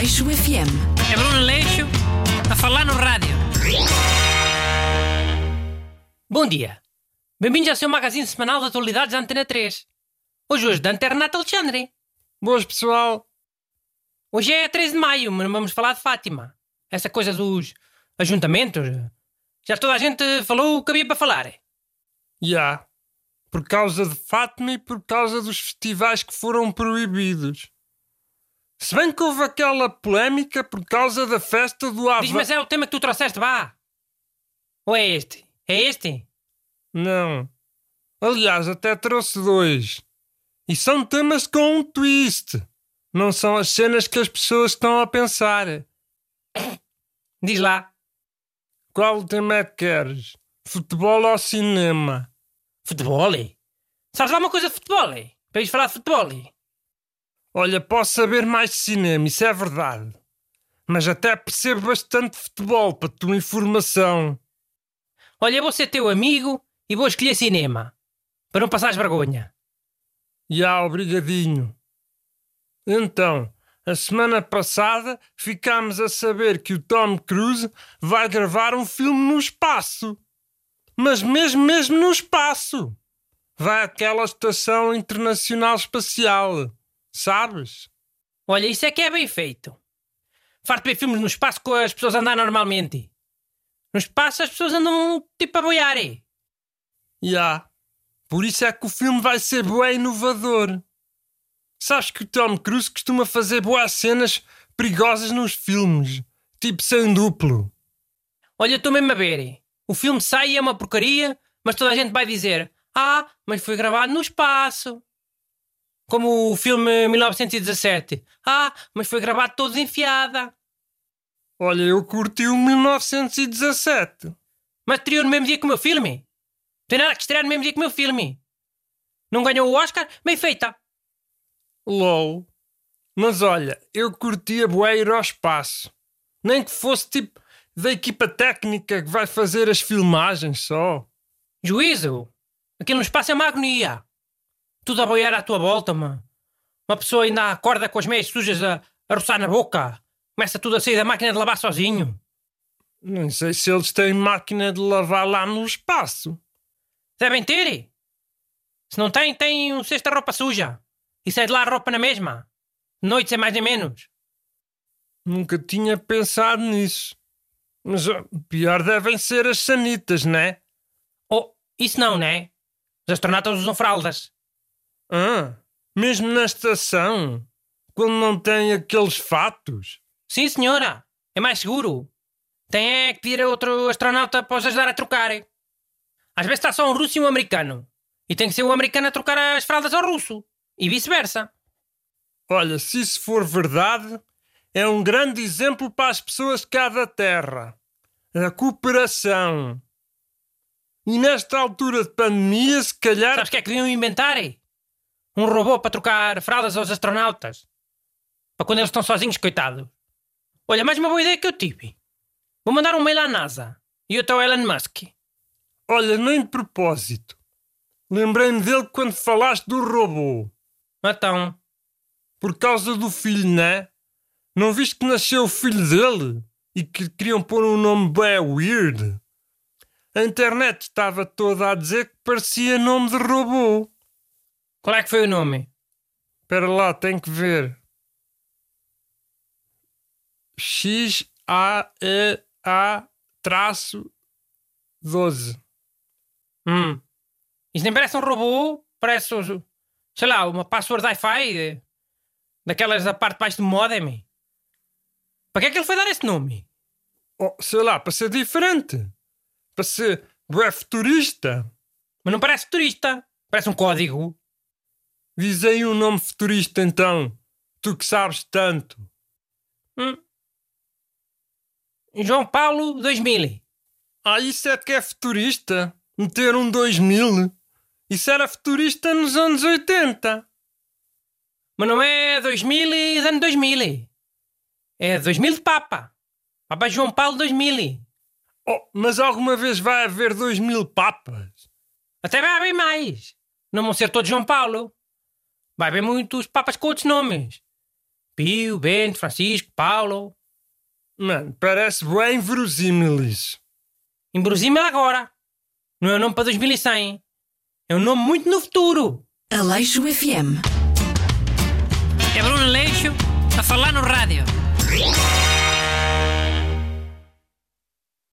Leixo FM. É Bruno Leixo a falar no rádio. Bom dia. Bem-vindos ao seu magazine semanal de atualidades da Antena 3. Hoje, hoje, da Internet Alexandre. Boas, pessoal. Hoje é 13 de maio, mas vamos falar de Fátima. Essa coisa dos ajuntamentos. Já toda a gente falou o que havia para falar. Já. Yeah. Por causa de Fátima e por causa dos festivais que foram proibidos. Se bem que houve aquela polémica por causa da festa do Ava... Diz, mas é o tema que tu trouxeste, vá. Ou é este? É este? Não. Aliás, até trouxe dois. E são temas com um twist. Não são as cenas que as pessoas estão a pensar. Diz lá. Qual tema é que queres? Futebol ou cinema? Futebol? Sabes alguma coisa de futebol? Para ir falar de futebol? Olha, posso saber mais de cinema, isso é verdade. Mas até percebo bastante futebol, para tua informação. Olha, vou ser teu amigo e vou escolher cinema. Para não passares vergonha. Já, obrigadinho. Então, a semana passada ficámos a saber que o Tom Cruise vai gravar um filme no espaço. Mas mesmo, mesmo no espaço. Vai àquela estação internacional espacial. Sabes? Olha, isso é que é bem feito. Farto ver filmes no espaço com as pessoas andar normalmente. No espaço as pessoas andam tipo a boiar. Já. Yeah. Por isso é que o filme vai ser bem inovador. Sabes que o Tom Cruise costuma fazer boas cenas perigosas nos filmes, tipo sem duplo. Olha, estou mesmo a ver. O filme sai e é uma porcaria, mas toda a gente vai dizer: Ah, mas foi gravado no espaço. Como o filme 1917. Ah, mas foi gravado todo enfiada. Olha, eu curti o 1917. Mas estreou no mesmo dia que o meu filme. Tem nada que estrear no mesmo dia que o meu filme. Não ganhou o Oscar? Bem feita. LOL. Mas olha, eu curtia bué ir ao espaço. Nem que fosse tipo da equipa técnica que vai fazer as filmagens só. Juízo. Aquilo no espaço é uma agonia. Tudo a boiar à tua volta, mano. Uma pessoa ainda acorda com as meias sujas a, a roçar na boca. Começa tudo a sair da máquina de lavar sozinho. Nem sei se eles têm máquina de lavar lá no espaço. Devem ter. Se não tem, tem um cesto de roupa suja. E sai de lá a roupa na mesma. Noites é mais nem menos. Nunca tinha pensado nisso. Mas pior devem ser as sanitas, né? Oh, isso não, né? Os astronautas usam fraldas. Ah, mesmo na estação? Quando não tem aqueles fatos? Sim, senhora. É mais seguro. Tem é que pedir a outro astronauta para os ajudar a trocar. Às vezes está só um russo e um americano. E tem que ser o americano a trocar as fraldas ao russo. E vice-versa. Olha, se isso for verdade, é um grande exemplo para as pessoas de cada terra. A cooperação. E nesta altura de pandemia, se calhar. Sabes o que é que deviam inventar? Um robô para trocar fraldas aos astronautas. Para quando eles estão sozinhos, coitados. Olha, mais uma boa ideia que eu tive. Vou mandar um mail à NASA e eu estou Elon Musk. Olha, nem de propósito. Lembrei-me dele quando falaste do robô. Então? Por causa do filho, né? Não viste que nasceu o filho dele? E que queriam pôr um nome bem weird? A internet estava toda a dizer que parecia nome de robô. Qual é que foi o nome? Espera lá, tem que ver. X A E A traço 12. Hum. Isso nem parece um robô, parece, sei lá, uma password Wi-Fi daquelas da parte de baixo do modem. Para que é que ele foi dar esse nome? Oh, sei lá, para ser diferente. Para ser bué futurista. Mas não parece futurista. Parece um código. Diz aí um nome futurista então. Tu que sabes tanto. Hum. João Paulo 2000. Ah, isso é que é futurista. Meter um 2000. Isso era futurista nos anos 80. Mas não é 2000 e ano 2000. É 2000 de Papa. Papa João Paulo 2000. Oh, mas alguma vez vai haver 2000 papas? Até vai haver mais. Não vão ser todos João Paulo. Vai haver muitos papas com outros nomes. Pio, Bento, Francisco, Paulo. Mano, parece bem verosímil isso. Inverosímil agora. Não é um nome para 2100. É um nome muito no futuro. Aleixo FM. É Bruno Leixo a falar no rádio.